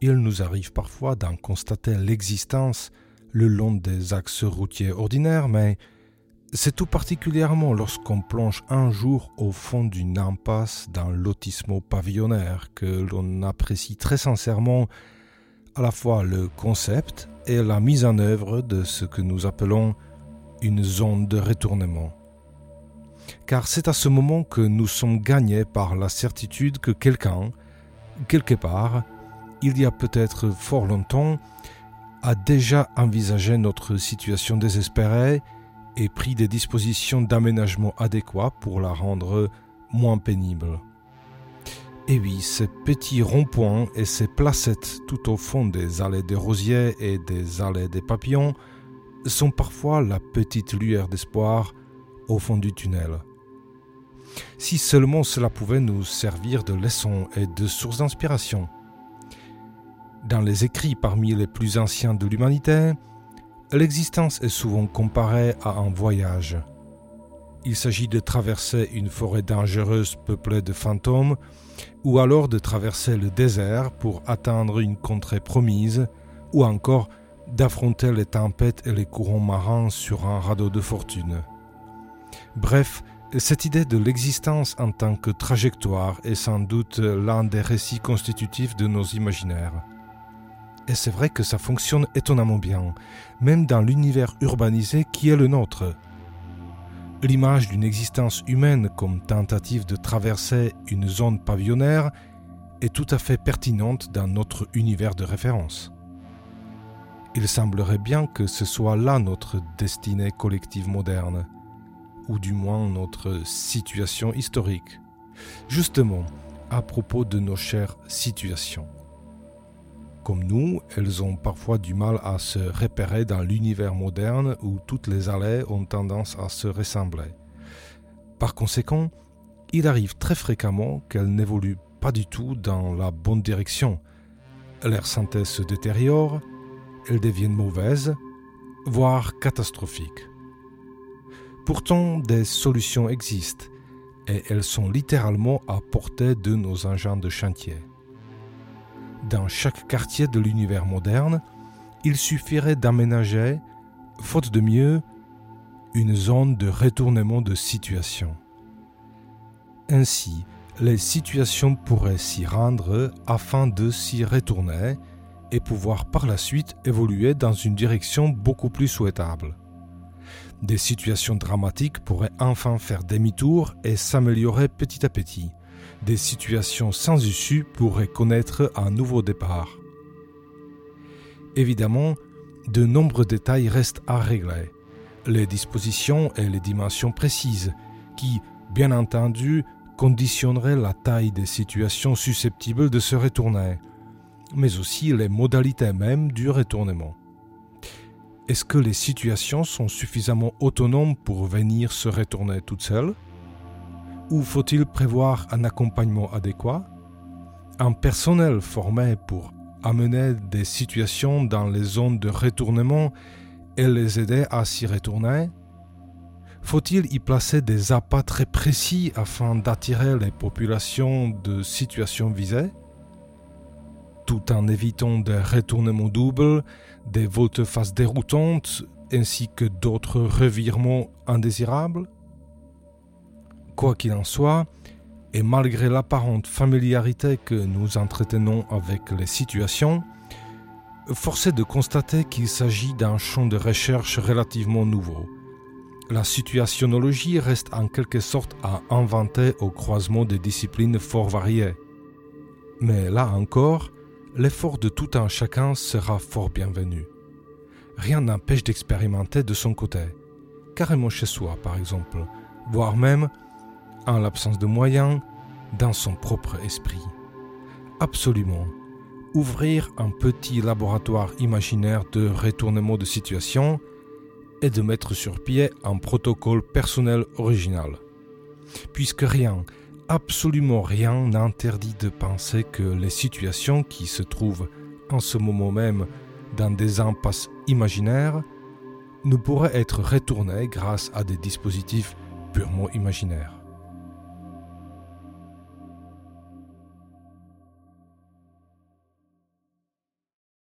il nous arrive parfois d'en constater l'existence le long des axes routiers ordinaires, mais c'est tout particulièrement lorsqu'on plonge un jour au fond d'une impasse d'un lotissement pavillonnaire que l'on apprécie très sincèrement à la fois le concept et la mise en œuvre de ce que nous appelons une zone de retournement. Car c'est à ce moment que nous sommes gagnés par la certitude que quelqu'un, quelque part, il y a peut-être fort longtemps, a déjà envisagé notre situation désespérée et pris des dispositions d'aménagement adéquats pour la rendre moins pénible. Et oui, ces petits ronds-points et ces placettes tout au fond des allées des rosiers et des allées des papillons sont parfois la petite lueur d'espoir au fond du tunnel. Si seulement cela pouvait nous servir de leçon et de source d'inspiration. Dans les écrits parmi les plus anciens de l'humanité, l'existence est souvent comparée à un voyage. Il s'agit de traverser une forêt dangereuse peuplée de fantômes, ou alors de traverser le désert pour atteindre une contrée promise, ou encore d'affronter les tempêtes et les courants marins sur un radeau de fortune. Bref, cette idée de l'existence en tant que trajectoire est sans doute l'un des récits constitutifs de nos imaginaires. Et c'est vrai que ça fonctionne étonnamment bien, même dans l'univers urbanisé qui est le nôtre. L'image d'une existence humaine comme tentative de traverser une zone pavillonnaire est tout à fait pertinente dans notre univers de référence. Il semblerait bien que ce soit là notre destinée collective moderne, ou du moins notre situation historique, justement à propos de nos chères situations comme nous, elles ont parfois du mal à se repérer dans l'univers moderne où toutes les allées ont tendance à se ressembler. Par conséquent, il arrive très fréquemment qu'elles n'évoluent pas du tout dans la bonne direction. Leur santé se détériore, elles deviennent mauvaises, voire catastrophiques. Pourtant, des solutions existent et elles sont littéralement à portée de nos engins de chantier dans chaque quartier de l'univers moderne, il suffirait d'aménager, faute de mieux, une zone de retournement de situation. Ainsi, les situations pourraient s'y rendre afin de s'y retourner et pouvoir par la suite évoluer dans une direction beaucoup plus souhaitable. Des situations dramatiques pourraient enfin faire demi-tour et s'améliorer petit à petit des situations sans issue pourraient connaître un nouveau départ. Évidemment, de nombreux détails restent à régler, les dispositions et les dimensions précises, qui, bien entendu, conditionneraient la taille des situations susceptibles de se retourner, mais aussi les modalités mêmes du retournement. Est-ce que les situations sont suffisamment autonomes pour venir se retourner toutes seules? Ou faut-il prévoir un accompagnement adéquat? Un personnel formé pour amener des situations dans les zones de retournement et les aider à s'y retourner? Faut-il y placer des appâts très précis afin d'attirer les populations de situations visées? Tout en évitant des retournements doubles, des volte-face déroutantes ainsi que d'autres revirements indésirables? Quoi qu'il en soit, et malgré l'apparente familiarité que nous entretenons avec les situations, force est de constater qu'il s'agit d'un champ de recherche relativement nouveau. La situationnologie reste en quelque sorte à inventer au croisement des disciplines fort variées. Mais là encore, l'effort de tout un chacun sera fort bienvenu. Rien n'empêche d'expérimenter de son côté, carrément chez soi par exemple, voire même en l'absence de moyens, dans son propre esprit. Absolument. Ouvrir un petit laboratoire imaginaire de retournement de situation et de mettre sur pied un protocole personnel original. Puisque rien, absolument rien n'interdit de penser que les situations qui se trouvent en ce moment même dans des impasses imaginaires ne pourraient être retournées grâce à des dispositifs purement imaginaires.